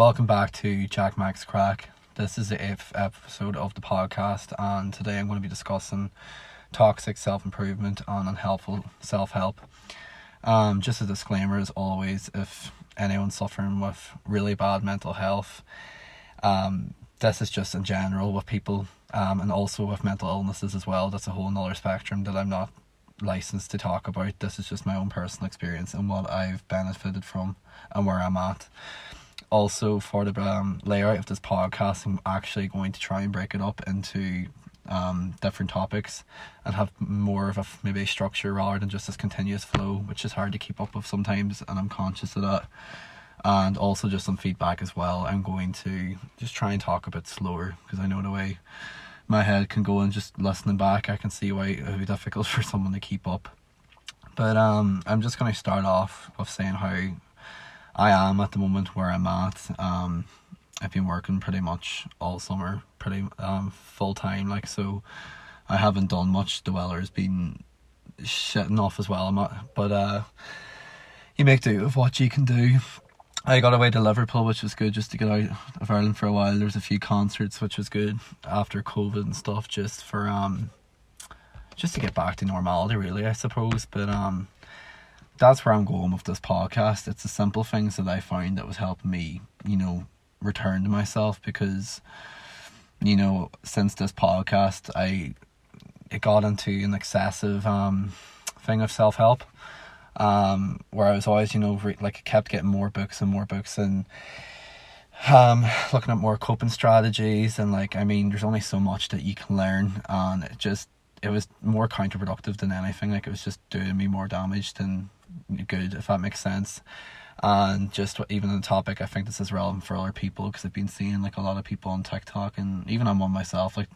Welcome back to Jack Max Crack. This is the eighth episode of the podcast, and today I'm going to be discussing toxic self improvement and unhelpful self help. Um, just a disclaimer, as always, if anyone's suffering with really bad mental health, um, this is just in general with people, um, and also with mental illnesses as well. That's a whole another spectrum that I'm not licensed to talk about. This is just my own personal experience and what I've benefited from and where I'm at. Also, for the um, layout of this podcast, I'm actually going to try and break it up into um, different topics and have more of a maybe a structure rather than just this continuous flow, which is hard to keep up with sometimes, and I'm conscious of that. And also just some feedback as well. I'm going to just try and talk a bit slower because I know the way my head can go and just listening back, I can see why it would be difficult for someone to keep up. But um, I'm just going to start off with saying how I am at the moment where I'm at. Um, I've been working pretty much all summer, pretty um, full time, like so. I haven't done much. The weather's been shitting off as well, I'm at, but uh, you make do with what you can do. I got away to Liverpool, which was good, just to get out of Ireland for a while. There's a few concerts, which was good after COVID and stuff, just for um, just to get back to normality, really, I suppose. But um, that's where I'm going with this podcast. It's the simple things that I found that was helping me, you know, return to myself because you know since this podcast I it got into an excessive um thing of self help um where I was always you know re- like kept getting more books and more books and um looking at more coping strategies and like I mean there's only so much that you can learn and it just it was more counterproductive than anything like it was just doing me more damage than good if that makes sense. And just even the topic i think this is relevant for other people because i've been seeing like a lot of people on tiktok and even on myself like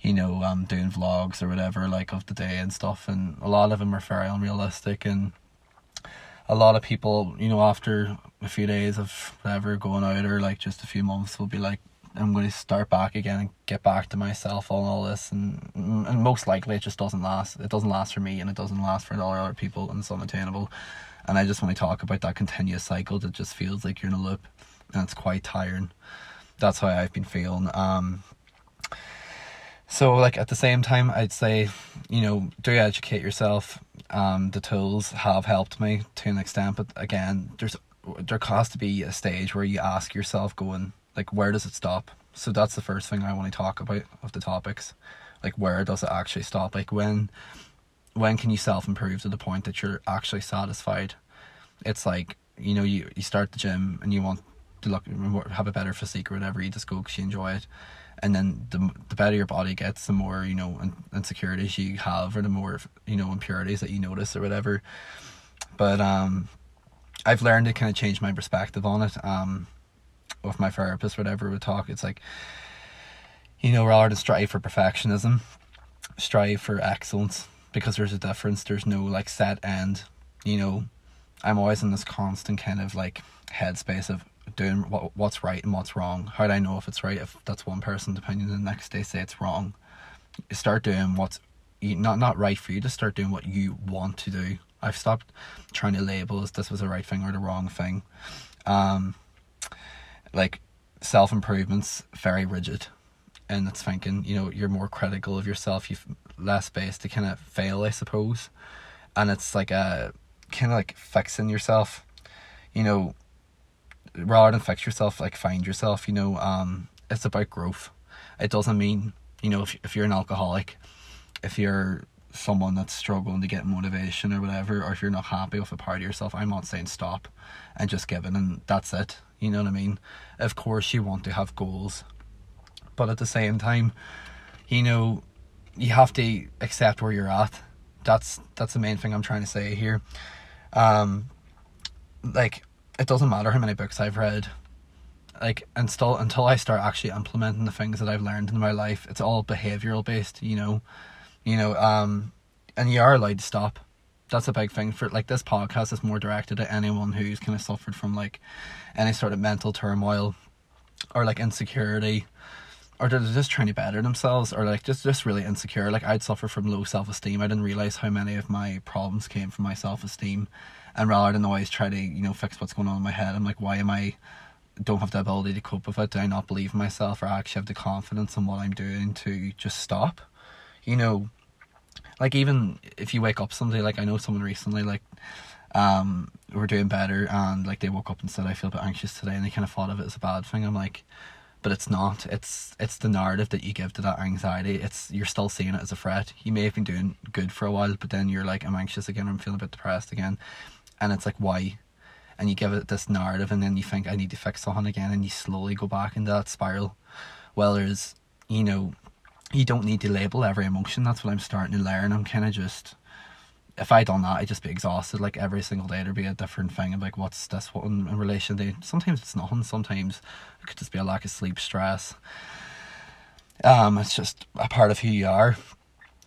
you know um doing vlogs or whatever like of the day and stuff. And a lot of them are very unrealistic and a lot of people you know after a few days of whatever going out or like just a few months will be like I'm going to start back again and get back to myself on all this, and and most likely it just doesn't last. It doesn't last for me, and it doesn't last for a lot of other people, and it's unattainable. And I just want to talk about that continuous cycle that just feels like you're in a loop and it's quite tiring. That's how I've been feeling. Um, so like at the same time I'd say, you know, do educate yourself. Um, the tools have helped me to an extent, but again, there's there has to be a stage where you ask yourself going, like where does it stop? So that's the first thing I want to talk about of the topics. Like where does it actually stop? Like when when can you self improve to the point that you're actually satisfied? It's like you know you you start the gym and you want to look have a better physique or whatever. You just go because you enjoy it, and then the the better your body gets, the more you know insecurities you have, or the more you know impurities that you notice or whatever. But um, I've learned to kind of change my perspective on it. Um, with my therapist, whatever we talk, it's like you know rather than strive for perfectionism, strive for excellence because there's a difference. There's no like set end. You know, I'm always in this constant kind of like headspace of doing what what's right and what's wrong. How do I know if it's right if that's one person's opinion the next day say it's wrong? Start doing what's not not right for you. to start doing what you want to do. I've stopped trying to label as this was the right thing or the wrong thing. Um, like self improvement's very rigid. And it's thinking you know you're more critical of yourself. You've less space to kind of fail i suppose. And it's like a kind of like fixing yourself. You know rather than fix yourself like find yourself you know um it's about growth. It doesn't mean you know if, if you're an alcoholic if you're someone that's struggling to get motivation or whatever or if you're not happy with a part of yourself i'm not saying stop and just give it and that's it you know what i mean of course you want to have goals but at the same time, you know, you have to accept where you're at. That's that's the main thing I'm trying to say here. Um, like it doesn't matter how many books I've read. Like until until I start actually implementing the things that I've learned in my life, it's all behavioral based. You know, you know, um, and you are allowed to stop. That's a big thing for like this podcast is more directed at anyone who's kind of suffered from like any sort of mental turmoil or like insecurity or they're just trying to better themselves or like just just really insecure like i'd suffer from low self-esteem i didn't realize how many of my problems came from my self-esteem and rather than always try to you know fix what's going on in my head i'm like why am i don't have the ability to cope with it? Do I not believe in myself or I actually have the confidence in what I'm doing to just stop? You know, like even if you wake up someday, like I know someone recently, like um, were doing better and like they woke up and said I feel a bit anxious today and they kind of thought of it as a bad thing. I'm like, but it's not. It's it's the narrative that you give to that anxiety. It's you're still seeing it as a threat. You may have been doing good for a while, but then you're like, I'm anxious again. I'm feeling a bit depressed again, and it's like why? And you give it this narrative, and then you think I need to fix something again, and you slowly go back into that spiral. Well, there's you know, you don't need to label every emotion. That's what I'm starting to learn. I'm kind of just if I done that, I'd just be exhausted. Like every single day, there'd be a different thing. of like, what's this one in relation to? Sometimes it's nothing. Sometimes it could just be a lack of sleep, stress. Um, it's just a part of who you are.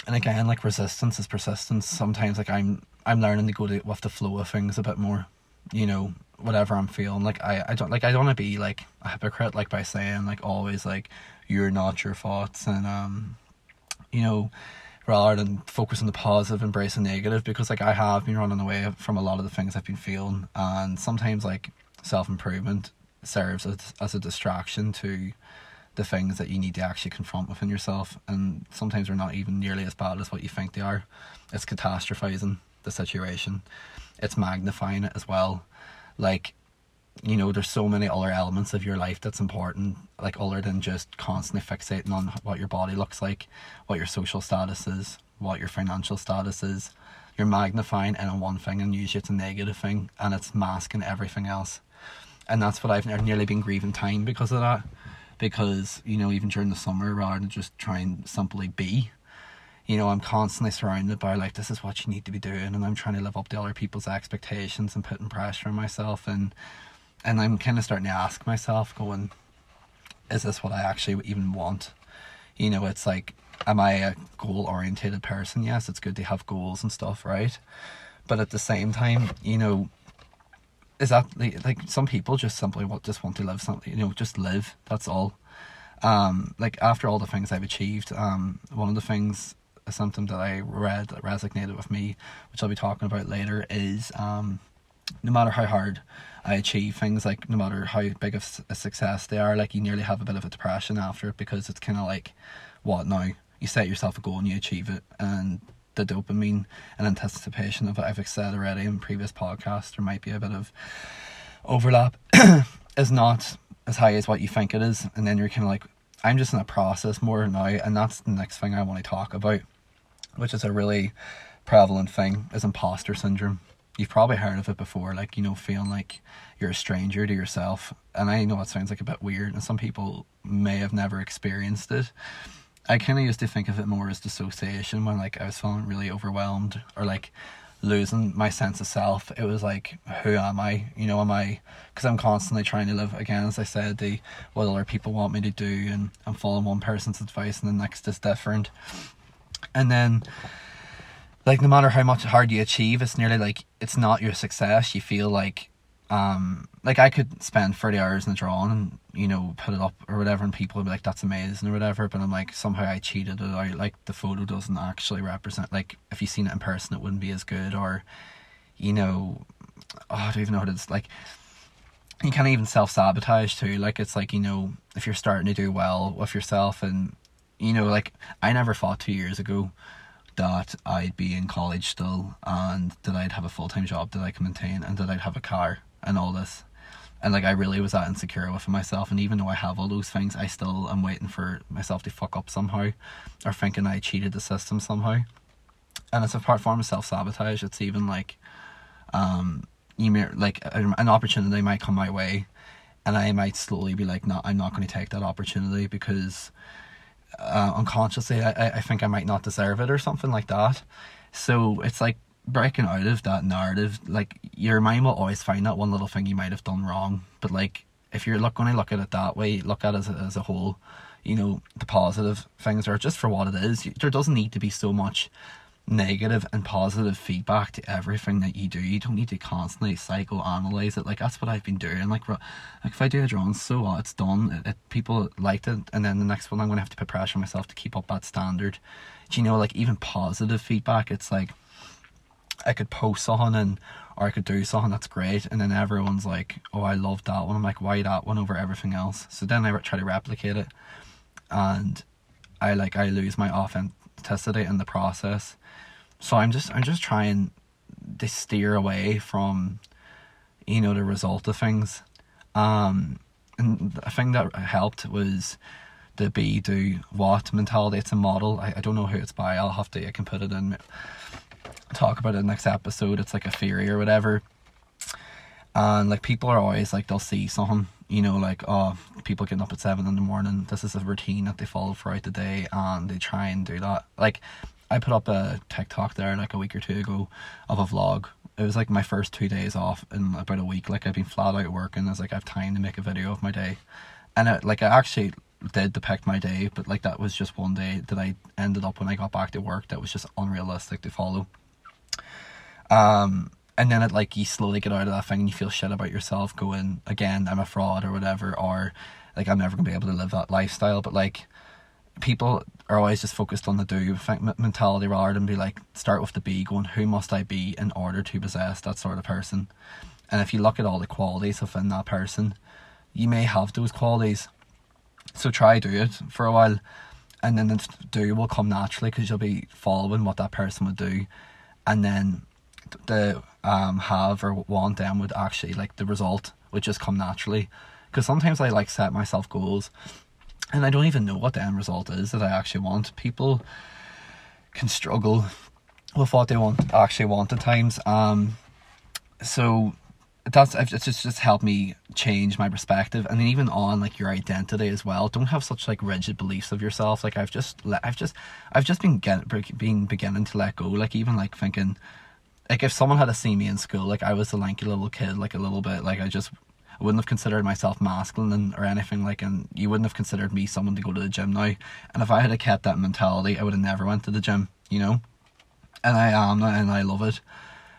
And again, like resistance is persistence. Sometimes, like I'm, I'm learning to go to, with the flow of things a bit more. You know, whatever I'm feeling. Like I, I don't like I don't want to be like a hypocrite, like by saying like always like you're not your thoughts and um, you know rather than focus on the positive, embrace the negative. Because like I have been running away from a lot of the things I've been feeling, and sometimes like self improvement serves as, as a distraction to the things that you need to actually confront within yourself, and sometimes they're not even nearly as bad as what you think they are. It's catastrophizing the situation. It's magnifying it as well. Like you know, there's so many other elements of your life that's important, like other than just constantly fixating on what your body looks like, what your social status is, what your financial status is. You're magnifying in on one thing and usually it's a negative thing and it's masking everything else. And that's what I've nearly been grieving time because of that. Because, you know, even during the summer, rather than just try and simply be, you know, I'm constantly surrounded by like, this is what you need to be doing. And I'm trying to live up to other people's expectations and putting pressure on myself. And and I'm kind of starting to ask myself, going, is this what I actually even want? You know, it's like, am I a goal oriented person? Yes, it's good to have goals and stuff, right? But at the same time, you know, is that like, some people just simply want just want to live something, you know, just live. That's all. Um, like after all the things I've achieved, um, one of the things, a symptom that I read that resonated with me, which I'll be talking about later, is um, no matter how hard I achieve things, like no matter how big of a success they are, like you nearly have a bit of a depression after it because it's kind of like, what now? You set yourself a goal and you achieve it, and the dopamine and anticipation of it, I've said already in previous podcasts, there might be a bit of overlap, is not as high as what you think it is, and then you're kind of like, I'm just in a process more now, and that's the next thing I want to talk about, which is a really prevalent thing, is imposter syndrome you've probably heard of it before, like, you know, feeling like you're a stranger to yourself. And I know it sounds like a bit weird, and some people may have never experienced it. I kind of used to think of it more as dissociation when, like, I was feeling really overwhelmed or like losing my sense of self. It was like, who am I? You know, am I? Because I'm constantly trying to live again, as I said, the what other people want me to do, and I'm following one person's advice, and the next is different. And then like no matter how much hard you achieve, it's nearly like it's not your success. You feel like um like I could spend thirty hours in a drawing and you know put it up or whatever, and people would be like, "That's amazing" or whatever. But I'm like, somehow I cheated it out. Like the photo doesn't actually represent. Like if you seen it in person, it wouldn't be as good. Or you know, oh, I don't even know what it's like. You can't even self sabotage too. Like it's like you know if you're starting to do well with yourself, and you know like I never thought two years ago that I'd be in college still and that I'd have a full time job that I can maintain and that I'd have a car and all this. And like I really was that insecure with myself and even though I have all those things I still am waiting for myself to fuck up somehow or thinking I cheated the system somehow. And it's a part form of self sabotage. It's even like um you may like an opportunity might come my way and I might slowly be like, no, I'm not going to take that opportunity because uh, unconsciously I, I think I might not deserve it or something like that. So it's like breaking out of that narrative. Like your mind will always find that one little thing you might have done wrong, but like if you're look, going to look at it that way, look at it as a, as a whole. You know the positive things are just for what it is. There doesn't need to be so much negative and positive feedback to everything that you do. You don't need to constantly psychoanalyze it. Like that's what I've been doing. Like, like if I do a drawing, so what? It's done. It, it, people liked it, and then the next one I'm gonna have to put pressure on myself to keep up that standard. Do you know, like even positive feedback, it's like I could post something and or I could do something that's great, and then everyone's like, "Oh, I love that one." I'm like, "Why that one over everything else?" So then I try to replicate it, and I like I lose my authenticity in the process. So I'm just I'm just trying to steer away from, you know, the result of things. Um, and the thing that helped was the be do what mentality. It's a model. I, I don't know who it's by. I'll have to I can put it in talk about it next episode. It's like a theory or whatever. And like people are always like they'll see something, you know, like oh people getting up at seven in the morning. This is a routine that they follow throughout the day, and they try and do that. Like I put up a TikTok there like a week or two ago of a vlog. It was like my first two days off in about a week. Like I've been flat out working. I was like I have time to make a video of my day, and it, like I actually did depict my day, but like that was just one day that I ended up when I got back to work that was just unrealistic to follow. Um, and then it like you slowly get out of that thing and you feel shit about yourself going again I'm a fraud or whatever or like I'm never gonna be able to live that lifestyle. But like people are always just focused on the do mentality rather than be like start with the be going who must I be in order to possess that sort of person. And if you look at all the qualities within that person you may have those qualities. So try do it for a while and then the do will come naturally because you'll be following what that person would do. And then the um have or want them would actually like the result would just come naturally. Because sometimes I like set myself goals and I don't even know what the end result is that I actually want. People can struggle with what they want actually want at times um so that's it's just just helped me change my perspective and then even on like your identity as well. Don't have such like rigid beliefs of yourself. Like i've just let i've just i've just been get being beginning to let go. Like even like thinking like if someone had seen me in school, like I was a lanky little kid, like a little bit, like I just I wouldn't have considered myself masculine or anything like, and you wouldn't have considered me someone to go to the gym now. And if I had kept that mentality, I would have never went to the gym, you know. And I am, and I love it.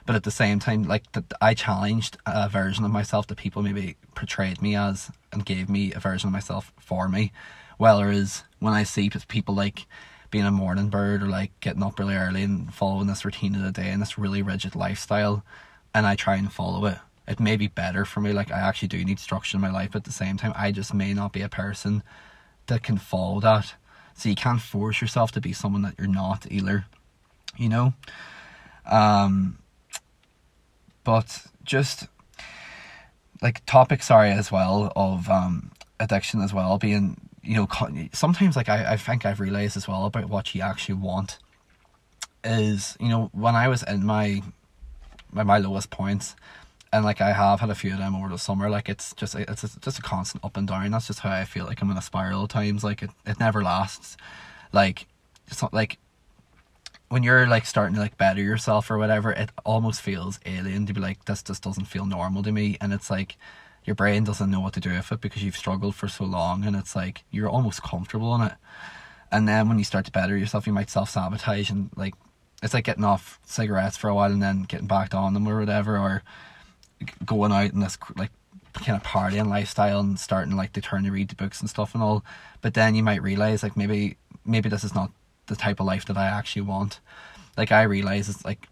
But at the same time, like that, I challenged a version of myself that people maybe portrayed me as, and gave me a version of myself for me. Whereas when I see people like being a morning bird or like getting up really early and following this routine of the day and this really rigid lifestyle and I try and follow it. It may be better for me. Like I actually do need structure in my life, but at the same time I just may not be a person that can follow that. So you can't force yourself to be someone that you're not either. You know? Um but just like topic sorry as well of um addiction as well being you know, sometimes like I, I think I've realized as well about what you actually want is, you know, when I was in my my, my lowest points, and like I have had a few of them over the summer, like it's just it's just a constant up and down. That's just how I feel like I'm in a spiral at times. Like it, it never lasts. Like it's not like when you're like starting to like better yourself or whatever, it almost feels alien to be like this just doesn't feel normal to me, and it's like your brain doesn't know what to do with it because you've struggled for so long and it's like you're almost comfortable in it. And then when you start to better yourself, you might self sabotage and like it's like getting off cigarettes for a while and then getting back on them or whatever, or going out in this like kind of partying lifestyle and starting like to turn to read the books and stuff and all. But then you might realize like maybe maybe this is not the type of life that I actually want. Like I realize it's like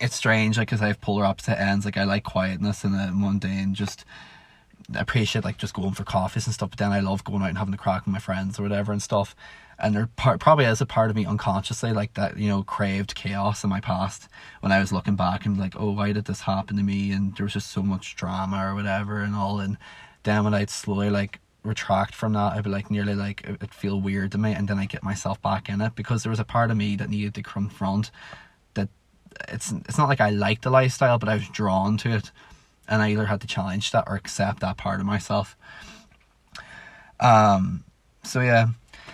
it's strange like because I have polar opposite ends. Like I like quietness and uh, mundane, just appreciate like just going for coffees and stuff. But then I love going out and having a crack with my friends or whatever and stuff. And there probably is a part of me unconsciously like that, you know, craved chaos in my past when I was looking back and like, oh, why did this happen to me? And there was just so much drama or whatever and all. And then when I'd slowly like retract from that, I'd be like nearly like it feel weird to me, and then I get myself back in it because there was a part of me that needed to confront it's it's not like I liked the lifestyle, but I was drawn to it, and I either had to challenge that or accept that part of myself. Um. So yeah,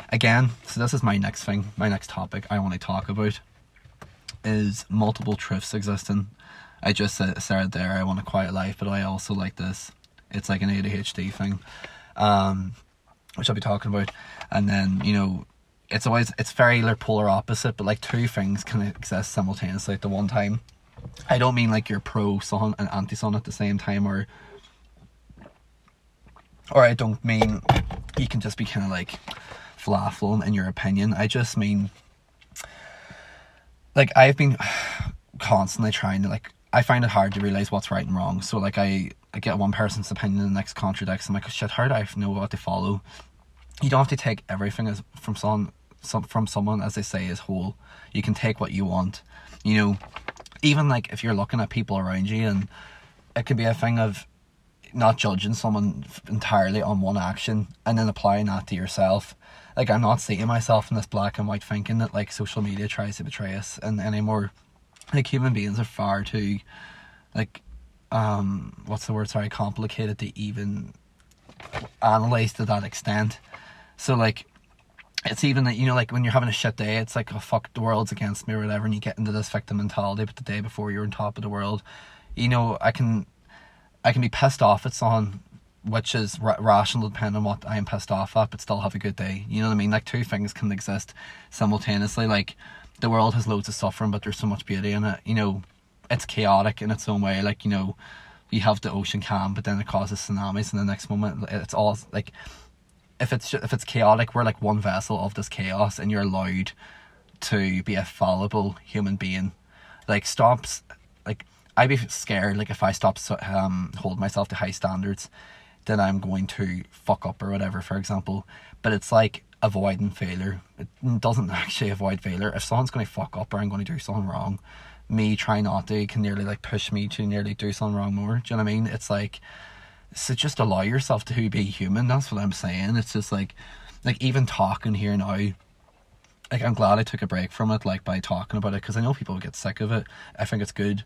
again, so this is my next thing, my next topic I want to talk about is multiple truths existing. I just said there I want a quiet life, but I also like this. It's like an ADHD thing, um, which I'll be talking about, and then you know it's always it's very like polar opposite, but like two things can exist simultaneously at the one time. I don't mean like you're pro sun and anti sun at the same time, or or I don't mean you can just be kind of like flaffling in your opinion. I just mean like I've been constantly trying to like I find it hard to realize what's right and wrong. So like I, I get one person's opinion and the next contradicts. I'm like, shit, how do I know what to follow? You don't have to take everything as from someone some from someone as they say is whole. You can take what you want. You know, even like if you're looking at people around you and it could be a thing of not judging someone entirely on one action and then applying that to yourself. Like I'm not seeing myself in this black and white thinking that like social media tries to betray us and anymore like human beings are far too like um what's the word sorry complicated to even analyze to that extent so like it's even that you know like when you're having a shit day it's like oh fuck the world's against me or whatever and you get into this victim mentality but the day before you're on top of the world. You know i can i can be pissed off at someone which is ra- rational depending on what i'm pissed off at but still have a good day. You know what i mean? Like two things can exist simultaneously. Like the world has loads of suffering, but there's so much beauty in it. You know, it's chaotic in its own way. Like you know, you have the ocean calm, but then it causes tsunamis, and the next moment. It's all like if it's if it's chaotic, we're like one vessel of this chaos, and you're allowed to be a fallible human being. Like stops, like I'd be scared. Like if I stop um hold myself to high standards, then I'm going to fuck up or whatever. For example, but it's like avoiding failure. It doesn't actually avoid failure. If someone's going to fuck up or I'm going to do something wrong, me trying not to can nearly like push me to nearly do something wrong more. Do you know what I mean? It's like, so just allow yourself to be human. That's what I'm saying. It's just like, like even talking here now, like I'm glad I took a break from it, like by talking about it, because I know people get sick of it. I think it's good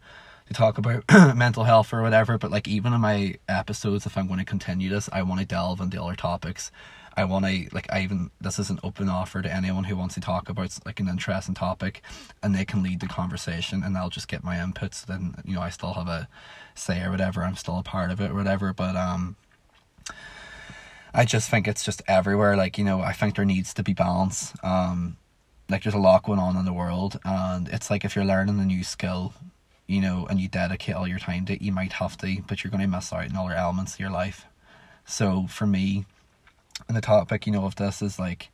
to talk about mental health or whatever, but like even in my episodes, if I'm going to continue this, I want to delve into other topics I want to like I even this is an open offer to anyone who wants to talk about like an interesting topic, and they can lead the conversation, and I'll just get my inputs. Then you know I still have a say or whatever. I'm still a part of it or whatever. But um, I just think it's just everywhere. Like you know, I think there needs to be balance. Um, like there's a lot going on in the world, and it's like if you're learning a new skill, you know, and you dedicate all your time to it, you might have to, but you're going to miss out on other elements of your life. So for me, and the topic you know of this is like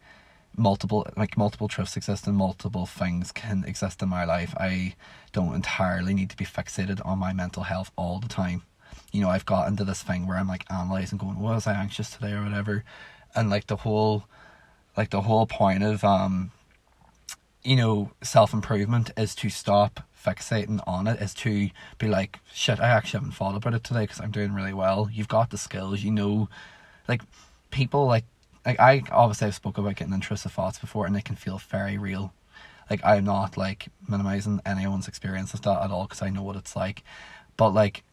multiple like multiple truths exist and multiple things can exist in my life. I don't entirely need to be fixated on my mental health all the time. You know i've got into this thing where i'm like analyzing going was i anxious today or whatever? And like the whole like the whole point of um you know self-improvement is to stop fixating on it is to be like shit i actually haven't thought about it today because i'm doing really well. You've got the skills you know like people like like I obviously I've spoken about getting intrusive thoughts before and they can feel very real. Like I'm not like minimizing anyone's experience of that at all because I know what it's like. But like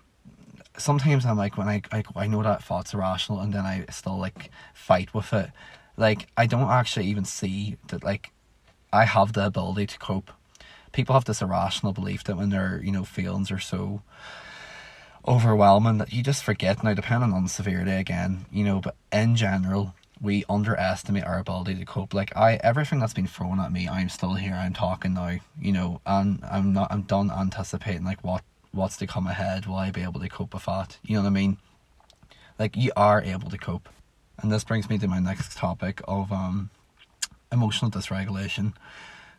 sometimes I'm like when I, I I know that thought's irrational and then I still like fight with it. Like I don't actually even see that like I have the ability to cope. People have this irrational belief that when their you know feelings are so overwhelming that you just forget. Now depending on severity again you know but in general we underestimate our ability to cope. Like i everything that's been thrown at me i'm still here i'm talking now you know and i'm not i'm done anticipating like what what's to come ahead. Will i be able to cope with that? You know what i mean? Like you are able to cope. And this brings me to my next topic of um emotional dysregulation.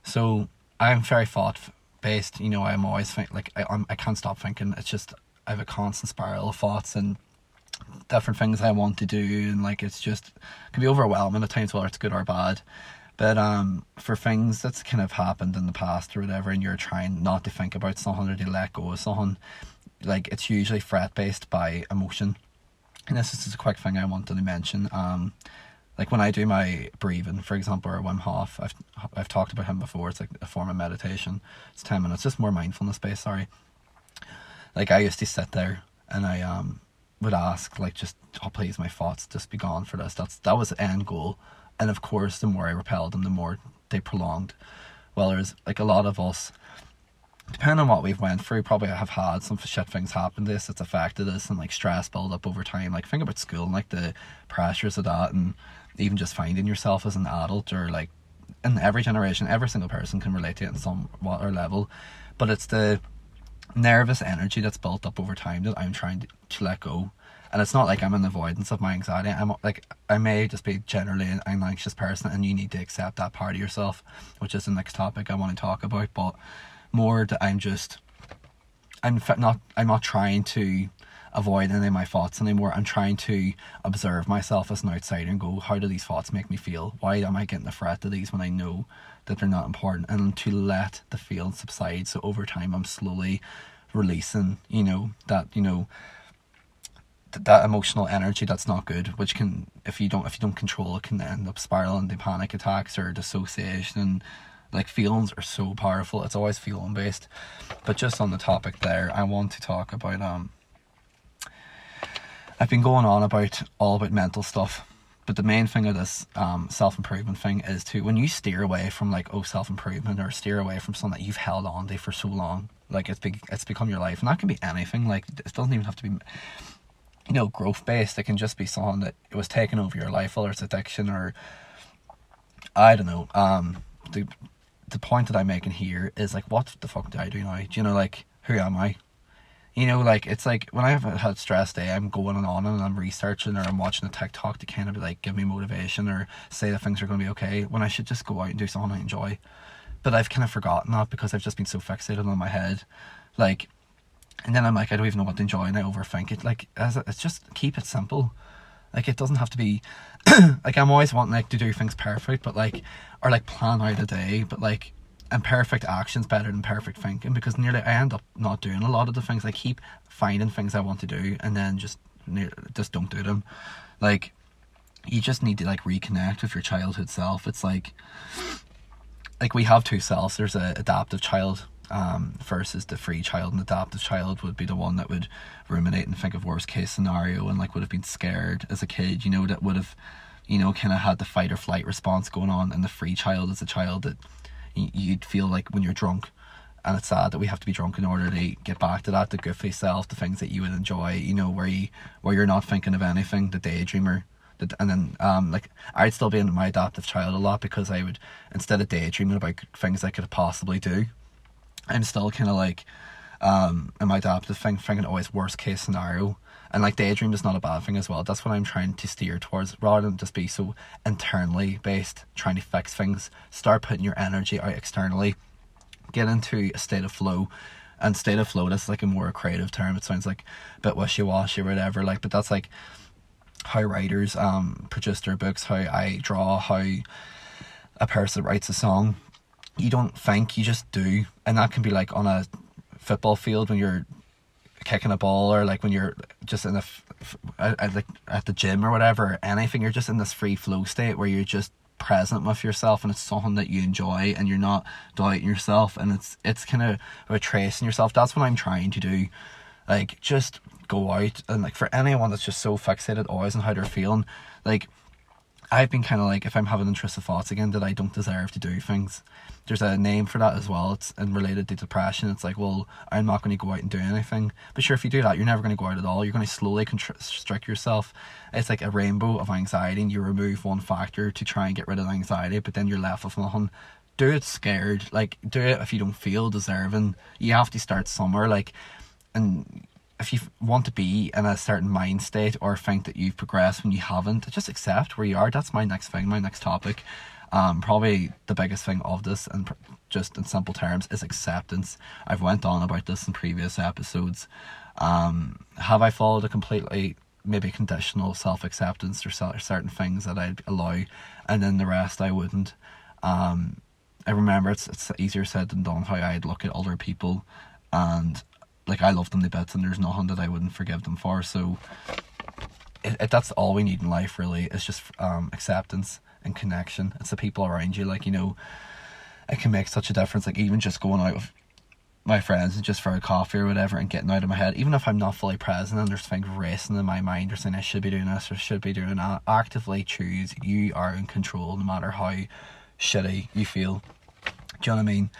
So i'm very thought based you know i'm always think like I, I'm, I can't stop thinking. It's just I have a constant spiral of thoughts and different things I want to do, and like it's just it can be overwhelming at times, whether it's good or bad. But um, for things that's kind of happened in the past or whatever, and you're trying not to think about something or to let go of something, like it's usually threat based by emotion. And this is just a quick thing I wanted to mention. Um, like when I do my breathing, for example, or Wim Hof, I've I've talked about him before. It's like a form of meditation. It's ten minutes, just more mindfulness based. Sorry, like I used to sit there and I um would ask like just oh please my thoughts just be gone for this. That's that was the end goal. And of course the more I repelled them the more they prolonged. Well there's like a lot of us depending on what we've went through, probably have had some shit things happen to us that's affected us and like stress build up over time. Like think about school and like the pressures of that and even just finding yourself as an adult or like in every generation, every single person can relate to it in some what or level. But it's the nervous energy that's built up over time that I'm trying to, to let go. And it's not like I'm an avoidance of my anxiety. I'm like I may just be generally an, an anxious person, and you need to accept that part of yourself, which is the next topic I want to talk about. But more that I'm just I'm not I'm not trying to avoid any of my thoughts anymore. I'm trying to observe myself as an outsider and go, how do these thoughts make me feel? Why am I getting the threat of these when I know that they're not important? And to let the feeling subside. So over time, I'm slowly releasing, you know, that, you know, th- that emotional energy that's not good, which can, if you don't, if you don't control it, can end up spiraling into panic attacks or dissociation and like feelings are so powerful. It's always feeling based. But just on the topic there, I want to talk about um I've been going on about all about mental stuff. But the main thing of this um, self improvement thing is to when you steer away from like oh self improvement or steer away from something that you've held on to for so long, like it's be- it's become your life, and that can be anything. Like it doesn't even have to be, you know, growth based. It can just be something that it was taking over your life, or it's addiction, or I don't know. Um, the the point that I'm making here is like, what the fuck do I do now? Do you know, like, who am I? You know, like it's like when I have had stress day, I'm going on and I'm researching or I'm watching a TikTok to kind of like give me motivation or say that things are going to be okay. When I should just go out and do something I enjoy, but I've kind of forgotten that because I've just been so fixated on my head, like, and then I'm like I don't even know what to enjoy and I overthink it. Like, as it's just keep it simple. Like it doesn't have to be like I'm always wanting like to do things perfect, but like or like plan out a day, but like and perfect actions better than perfect thinking because nearly I end up not doing a lot of the things. I keep finding things I want to do and then just just don't do them. Like you just need to like reconnect with your childhood self. It's like like we have two selves. There's a adaptive child um, versus the free child. An adaptive child would be the one that would ruminate and think of worst case scenario and like would have been scared as a kid. You know that would have you know kind of had the fight or flight response going on. And the free child is a child that you'd feel like when you're drunk and it's sad that we have to be drunk in order to get back to that the goofy self the things that you would enjoy you know where you where you're not thinking of anything the daydreamer and then um like I'd still be in my adaptive child a lot because I would instead of daydreaming about things I could possibly do I'm still kind of like um in my adaptive thing thinking always worst case scenario and like daydream is not a bad thing as well. That's what i'm trying to steer towards rather than just be so internally based trying to fix things. Start putting your energy out externally. Get into a state of flow. And state of flow that's like a more creative term. It sounds like a bit wishy-washy or whatever like but that's like how writers um produce their books how i draw how a person writes a song. You don't think you just do. And that can be like on a football field when you're kicking a ball or like when you're just in a at, like at the gym or whatever anything you're just in this free flow state where you're just present with yourself and it's something that you enjoy and you're not doubting yourself and it's it's kind of about tracing yourself. That's what i'm trying to do. Like just go out and like for anyone that's just so fixated always on how they're feeling like I've been kind of like, if I'm having intrusive thoughts again, that I don't deserve to do things. There's a name for that as well. It's and related to depression. It's like, well, I'm not going to go out and do anything. But sure, if you do that, you're never going to go out at all. You're going to slowly constrict yourself. It's like a rainbow of anxiety, and you remove one factor to try and get rid of anxiety, but then you're left with nothing. Do it scared. Like, do it if you don't feel deserving. You have to start somewhere. Like, and if you want to be in a certain mind state or think that you've progressed when you haven't, just accept where you are. That's my next thing, my next topic. Um, probably the biggest thing of this, and pr- just in simple terms, is acceptance. I've went on about this in previous episodes. Um, have I followed a completely maybe conditional self acceptance or certain things that I'd allow, and then the rest I wouldn't. Um, I remember it's it's easier said than done how I'd look at other people, and like I love them to bits, and there's nothing that I wouldn't forgive them for. So it, it, that's all we need in life, really, It's just um, acceptance and connection. It's the people around you, like you know, it can make such a difference. Like even just going out with my friends and just for a coffee or whatever, and getting out of my head, even if I'm not fully present and there's things racing in my mind or saying I should be doing this or should be doing that, actively choose. You are in control, no matter how shitty you feel. Do you know what I mean?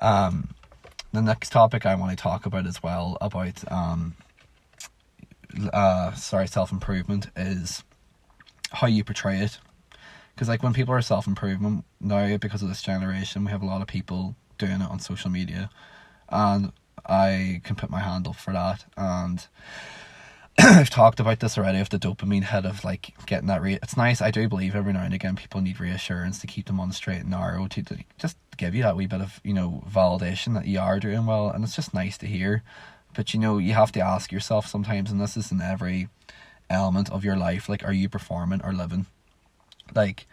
Um, the next topic I want to talk about as well about um uh sorry self improvement is how you portray it. Because like when people are self improvement now because of this generation we have a lot of people doing it on social media and I can put my hand up for that and I've talked about this already of the dopamine hit of like getting that re- it's nice I do believe every now and again people need reassurance to keep them on the straight and narrow to, to just give you that wee bit of you know validation that you are doing well and it's just nice to hear. But you know you have to ask yourself sometimes and this is in every element of your life like are you performing or living? Like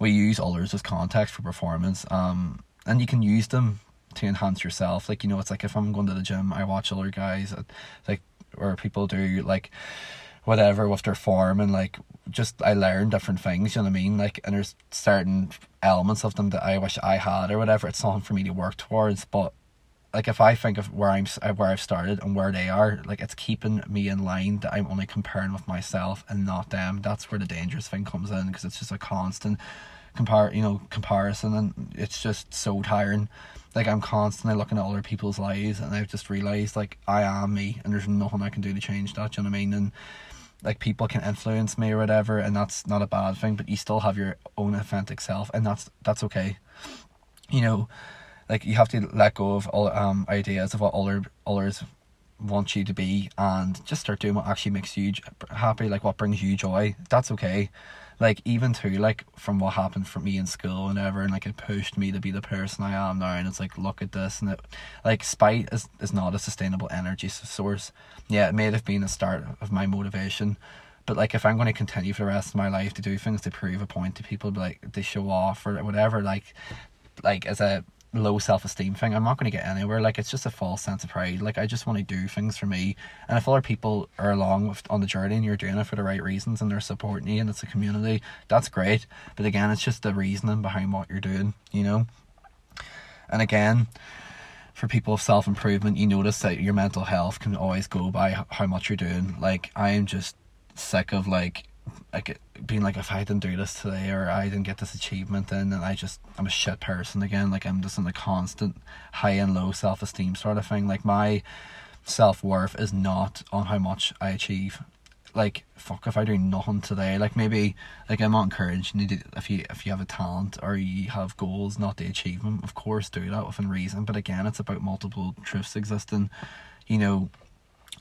we use others as context for performance um and you can use them to enhance yourself. Like you know it's like if i'm going to the gym i watch other guys uh, like or people do like whatever with their form and like just I learn different things, you know what I mean? Like and there's certain elements of them that I wish I had or whatever. It's something for me to work towards. But like if I think of where I'm uh, where I've started and where they are, like it's keeping me in line that I'm only comparing with myself and not them. That's where the dangerous thing comes in because it's just a constant compare you know comparison and it's just so tiring like i'm constantly looking at other people's lives and i've just realized like i am me and there's nothing i can do to change that you know what i mean? And like people can influence me or whatever and that's not a bad thing but you still have your own authentic self and that's that's okay. You know like you have to let go of all um ideas of what other others want you to be and just start doing what actually makes you happy like what brings you joy. That's okay like even too like from what happened for me in school and ever and like it pushed me to be the person I am now and it's like look at this and it like spite is, is not a sustainable energy source. Yeah it may have been the start of my motivation but like if I'm going to continue for the rest of my life to do things to prove a point to people like to show off or whatever like like as a low self esteem thing. I'm not going to get anywhere. Like it's just a false sense of pride. Like I just want to do things for me. And if other people are along with on the journey and you're doing it for the right reasons and they're supporting you and it's a community, that's great. But again, it's just the reasoning behind what you're doing. You know. And again, for people of self improvement, you notice that your mental health can always go by how much you're doing. Like I am just sick of like like being like if I didn't do this today or I didn't get this achievement then and I just I'm a shit person again. Like I'm just in a constant high and low self esteem sort of thing. Like my self worth is not on how much I achieve. Like fuck if I do nothing today like maybe like I'm not encouraging you to, if you if you have a talent or you have goals not to achieve them of course do that within reason. But again it's about multiple truths existing. You know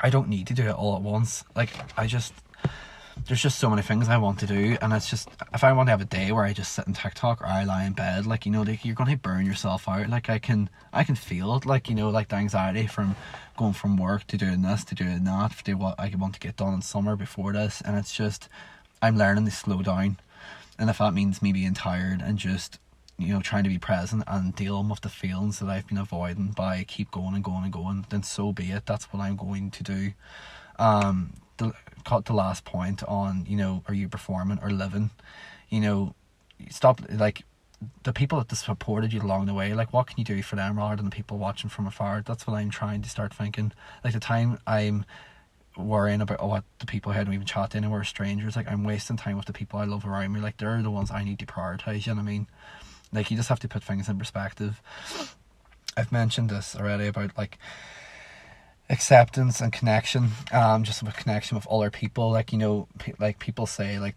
I don't need to do it all at once. Like I just there's just so many things I want to do, and it's just if I want to have a day where I just sit in TikTok or I lie in bed, like you know, like you're gonna burn yourself out. Like I can, I can feel it, like you know, like the anxiety from going from work to doing this to doing that to do what I want to get done in summer before this, and it's just I'm learning to slow down, and if that means me being tired and just you know trying to be present and dealing with the feelings that I've been avoiding by keep going and going and going, then so be it. That's what I'm going to do. Um, the the last point on you know are you performing or living? You know stop like the people that supported you along the way like what can you do for them rather than the people watching from afar? That's what i'm trying to start thinking. Like the time i'm worrying about what the people hadn't even chat anywhere strangers like i'm wasting time with the people i love around me. Like they're the ones i need to prioritize you know what i mean? Like you just have to put things in perspective. I've mentioned this already about like acceptance and connection um just a connection with other people. Like you know pe- like people say like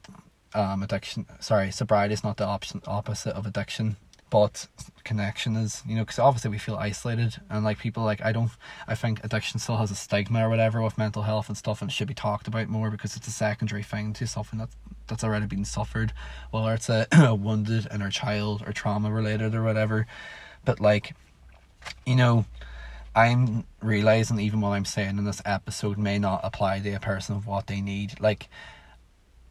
um addiction sorry sobriety is not the option opposite of addiction but connection is you know because obviously we feel isolated and like people like i don't i think addiction still has a stigma or whatever with mental health and stuff and it should be talked about more because it's a secondary thing to something that that's already been suffered whether it's a, a wounded inner child or trauma related or whatever. But like you know I'm realizing even what I'm saying in this episode may not apply to a person of what they need. Like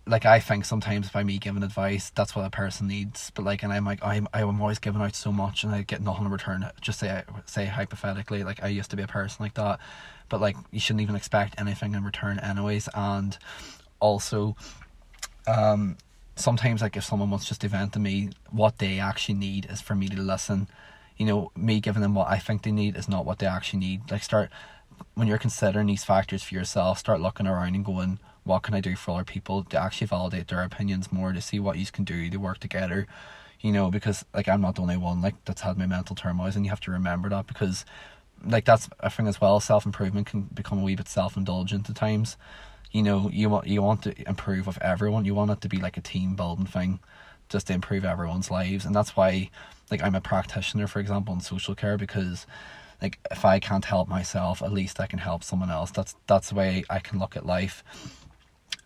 like I think sometimes by me giving advice, that's what a person needs. But like, and I'm like, I'm I'm always giving out so much, and I get nothing in return. Just say say hypothetically, like I used to be a person like that, but like you shouldn't even expect anything in return, anyways. And also, um, sometimes like if someone wants just to vent to me, what they actually need is for me to listen you know, me giving them what I think they need is not what they actually need. Like start when you're considering these factors for yourself, start looking around and going, what can I do for other people to actually validate their opinions more, to see what you can do to work together. You know, because like I'm not the only one like that's had my mental turmoils and you have to remember that because like that's a thing as well, self improvement can become a wee bit self indulgent at times. You know, you want you want to improve with everyone. You want it to be like a team building thing just to improve everyone's lives. And that's why like I'm a practitioner, for example, in social care because like if I can't help myself, at least I can help someone else. That's that's the way I can look at life.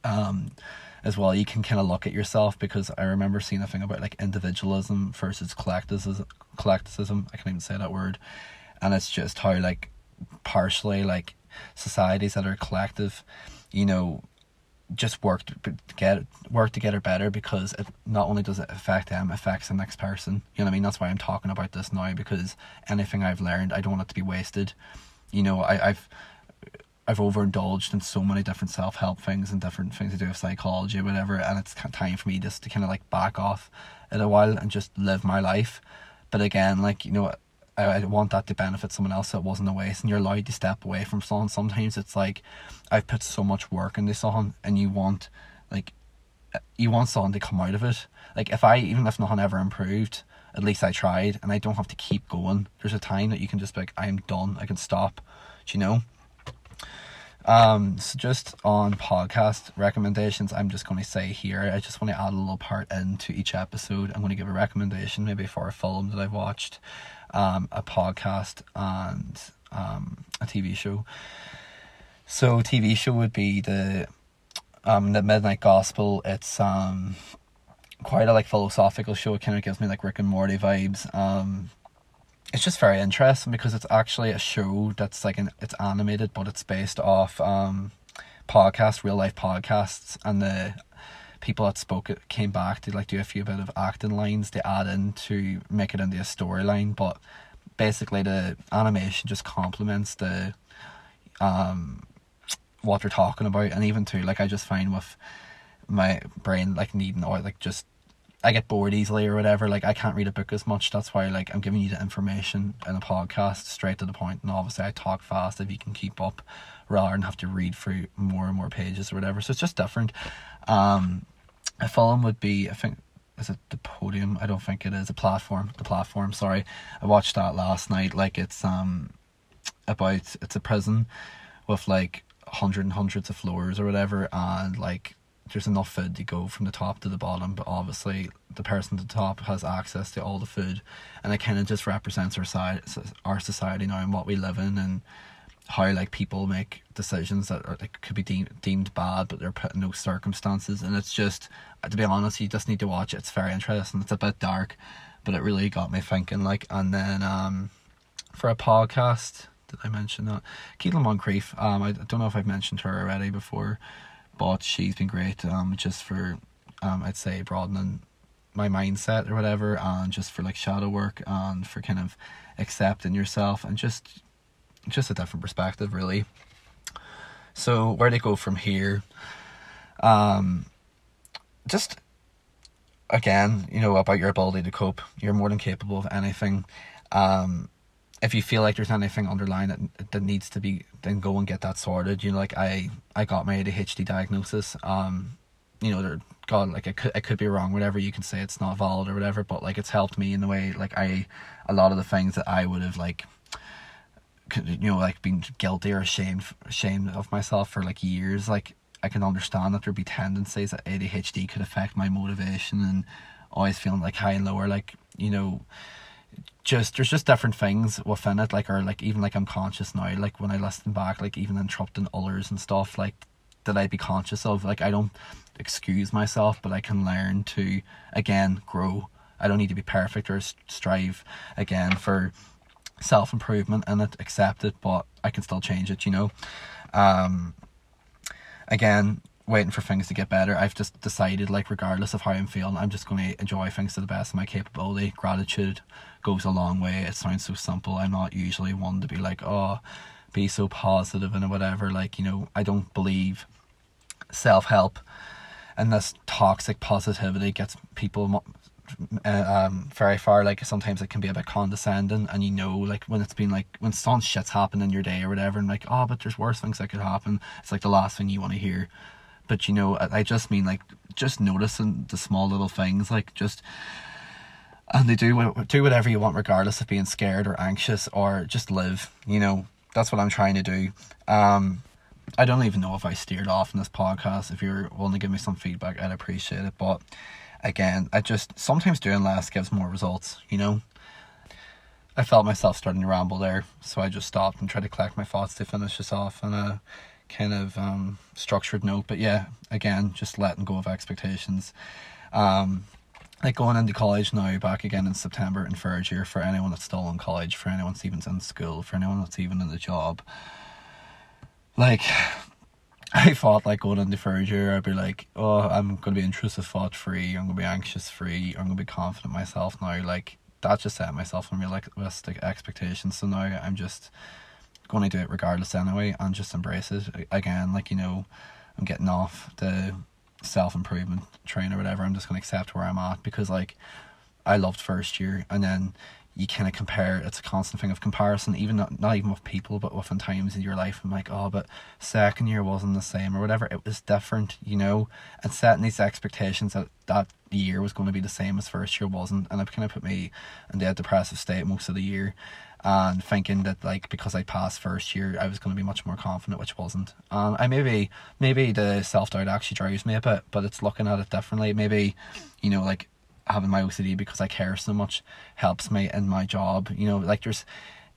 Um, as well, you can kind of look at yourself because I remember seeing a thing about like individualism versus collectivism. Collectivism, I can't even say that word, and it's just how like partially like societies that are collective, you know, just work to get work to get her better because it not only does it affect them, affects the next person. You know what I mean? That's why I'm talking about this now because anything I've learned, I don't want it to be wasted. You know, I, I've I've overindulged in so many different self help things and different things to do with psychology, or whatever, and it's time for me just to kind of like back off in a while and just live my life. But again, like you know, I, I want that to benefit someone else so it wasn't a waste and you're allowed to step away from someone. Sometimes it's like I've put so much work into something and you want like you want someone to come out of it. Like if I even if nothing ever improved at least I tried and I don't have to keep going. There's a time that you can just be like I'm done. I can stop. Do you know? Um, so just on podcast recommendations, I'm just going to say here, I just want to add a little part into each episode. I'm going to give a recommendation maybe for a film that I've watched, um, a podcast, and um, a TV show. So TV show would be the um the Midnight Gospel. It's um quite a like philosophical show. It kind of gives me like Rick and Morty vibes. Um, it's just very interesting because it's actually a show that's like an it's animated, but it's based off um podcasts, real life podcasts, and the people that spoke it came back to like do a few bit of acting lines to add in to make it into a storyline but basically the animation just complements the um what they're talking about and even too like I just find with my brain like needing or like just I get bored easily or whatever like I can't read a book as much that's why like I'm giving you the information in a podcast straight to the point and obviously I talk fast if you can keep up rather than have to read through more and more pages or whatever so it's just different. Um a film would be I think is it the podium? I don't think it is a platform. The platform. Sorry, I watched that last night. Like it's um about it's a prison with like hundred and hundreds of floors or whatever, and like there's enough food to go from the top to the bottom, but obviously the person at the top has access to all the food, and it kind of just represents our side, our society now and what we live in, and how like people make decisions that are like could be deemed deemed bad, but they're put in those circumstances, and it's just to be honest, you just need to watch it. It's very interesting. It's a bit dark, but it really got me thinking. Like, and then um, for a podcast, did I mention that? Keelan Moncrief. Um, I don't know if I've mentioned her already before, but she's been great. Um, just for um, I'd say broadening my mindset or whatever, and just for like shadow work and for kind of accepting yourself and just just a different perspective, really. So where do go from here? Um, just again, you know, about your ability to cope. You're more than capable of anything. Um, if you feel like there's anything underlying that that needs to be, then go and get that sorted. You know, like I I got my ADHD diagnosis. Um, you know, there, God, like I could I could be wrong. Whatever you can say, it's not valid or whatever. But like it's helped me in the way like I a lot of the things that I would have like you know like being guilty or ashamed ashamed of myself for like years like I can understand that there'd be tendencies that ADHD could affect my motivation and always feeling like high and low or like you know just there's just different things within it like or like even like I'm conscious now like when I listen back like even interrupting others and stuff like that I'd be conscious of like I don't excuse myself but I can learn to again grow. I don't need to be perfect or strive again for self improvement and it, accept it, but I can still change it, you know. Um, again, waiting for things to get better. I've just decided, like, regardless of how I'm feeling, I'm just going to enjoy things to the best of my capability. Gratitude goes a long way. It sounds so simple. I'm not usually one to be like, oh, be so positive and whatever. Like, you know, I don't believe self help and this toxic positivity gets people uh, um, very far. Like sometimes it can be a bit condescending, and you know, like when it's been like when some shit's happened in your day or whatever, and like, oh, but there's worse things that could happen. It's like the last thing you want to hear. But you know, I, I just mean like just noticing the small little things, like just and they do do whatever you want, regardless of being scared or anxious or just live. You know, that's what I'm trying to do. Um, I don't even know if I steered off in this podcast. If you're willing to give me some feedback, I'd appreciate it. But again, I just sometimes doing less gives more results, you know. I felt myself starting to ramble there, so I just stopped and tried to collect my thoughts to finish this off on a kind of um, structured note. But yeah, again, just letting go of expectations. Um, like going into college now, back again in September in third year for anyone that's still in college, for anyone that's even in school, for anyone that's even in the job. like I thought like going into third year, I'd be like, oh, I'm gonna be intrusive thought free. I'm gonna be anxious free. I'm gonna be confident myself now. Like that just set myself unrealistic expectations. So now I'm just to do it regardless anyway, and just embrace it again. Like you know, I'm getting off the self improvement train or whatever. I'm just gonna accept where I'm at because like I loved first year, and then you kind of compare. It's a constant thing of comparison, even not not even with people, but often times in your life. I'm like, oh, but second year wasn't the same or whatever. It was different, you know. And setting these expectations that that year was going to be the same as first year wasn't, and it kind of put me in that depressive state most of the year. And thinking that like because I passed first year, I was going to be much more confident, which wasn't. And I maybe maybe the self doubt actually drives me a bit, but it's looking at it differently. Maybe, you know, like having my OCD because I care so much helps me in my job. You know, like there's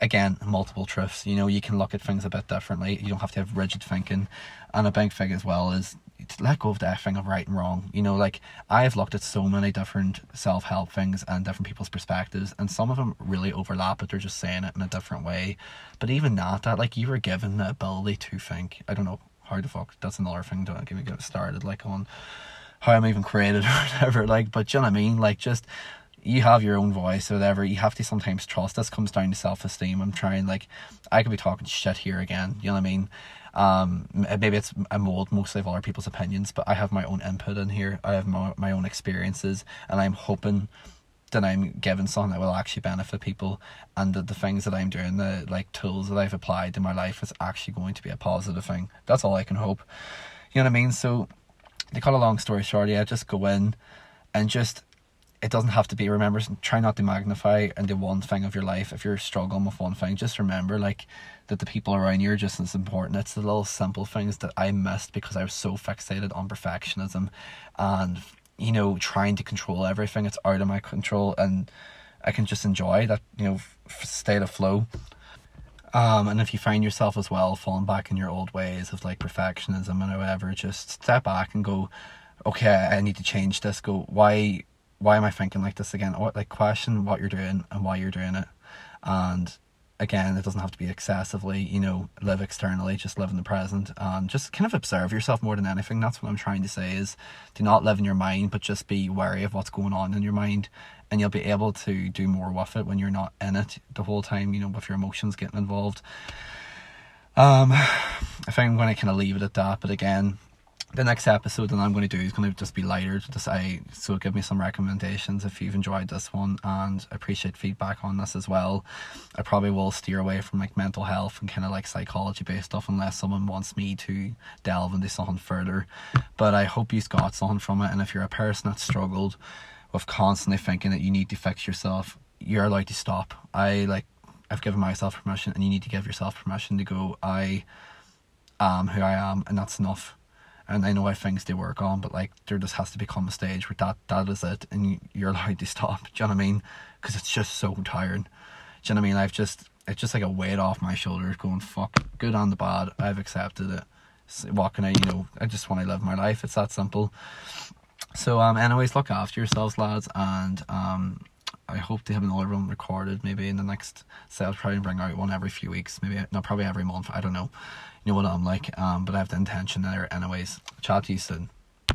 again multiple truths. You know, you can look at things a bit differently. You don't have to have rigid thinking. And a big thing as well is to let go of that thing of right and wrong. You know, like I've looked at so many different self help things and different people's perspectives, and some of them really overlap, but they're just saying it in a different way. But even that, that like you were given the ability to think. I don't know how the fuck. That's another thing. Don't get me get started. Like on how I'm even created or whatever. Like, but you know what I mean? Like, just you have your own voice or whatever. You have to sometimes trust. This comes down to self esteem. I'm trying like I could be talking shit here again. You know what I mean? Um, maybe it's a mold mostly of other people's opinions, but I have my own input in here. I have my, my own experiences, and I'm hoping that I'm giving something that will actually benefit people, and that the things that I'm doing, the like tools that I've applied in my life, is actually going to be a positive thing. That's all I can hope. You know what I mean? So to cut a long story short, yeah, just go in and just it doesn't have to be remember try not to magnify and into one thing of your life. If you're struggling with one thing just remember like that the people around you are just as important. It's the little simple things that i missed because i was so fixated on perfectionism and you know trying to control everything. It's out of my control and i can just enjoy that you know state of flow um, and if you find yourself as well falling back in your old ways of like perfectionism and whatever, just step back and go, okay, I need to change this. Go, why, why am I thinking like this again? Or like question what you're doing and why you're doing it. And again, it doesn't have to be excessively, you know, live externally, just live in the present and just kind of observe yourself more than anything. That's what I'm trying to say is do not live in your mind, but just be wary of what's going on in your mind and you'll be able to do more with it when you're not in it the whole time, you know, with your emotions getting involved. Um, I think I'm going to kind of leave it at that, but again, the next episode that I'm going to do is going to just be lighter to say so give me some recommendations if you've enjoyed this one and appreciate feedback on this as well I probably will steer away from like mental health and kind of like psychology based stuff unless someone wants me to delve into something further but I hope you've got something from it and if you're a person that struggled with constantly thinking that you need to fix yourself, you're allowed to stop. I like I've given myself permission and you need to give yourself permission to go, I am who I am and that's enough. And I know I have things to work on, but like there just has to become a stage where that that is it and you're allowed to stop. Do you know what I mean? Because it's just so tiring. Do you know what I mean? I've just it's just like a weight off my shoulders going fuck good and the bad. I've accepted it. What can I you know, I just want to live my life. It's that simple. So, um, anyways, look after yourselves, lads, and um, I hope to have another one recorded maybe in the next. So I'll try and bring out one every few weeks, maybe not probably every month. I don't know. Know what I'm like. Um, but I have the intention there. Anyways, chat to you soon.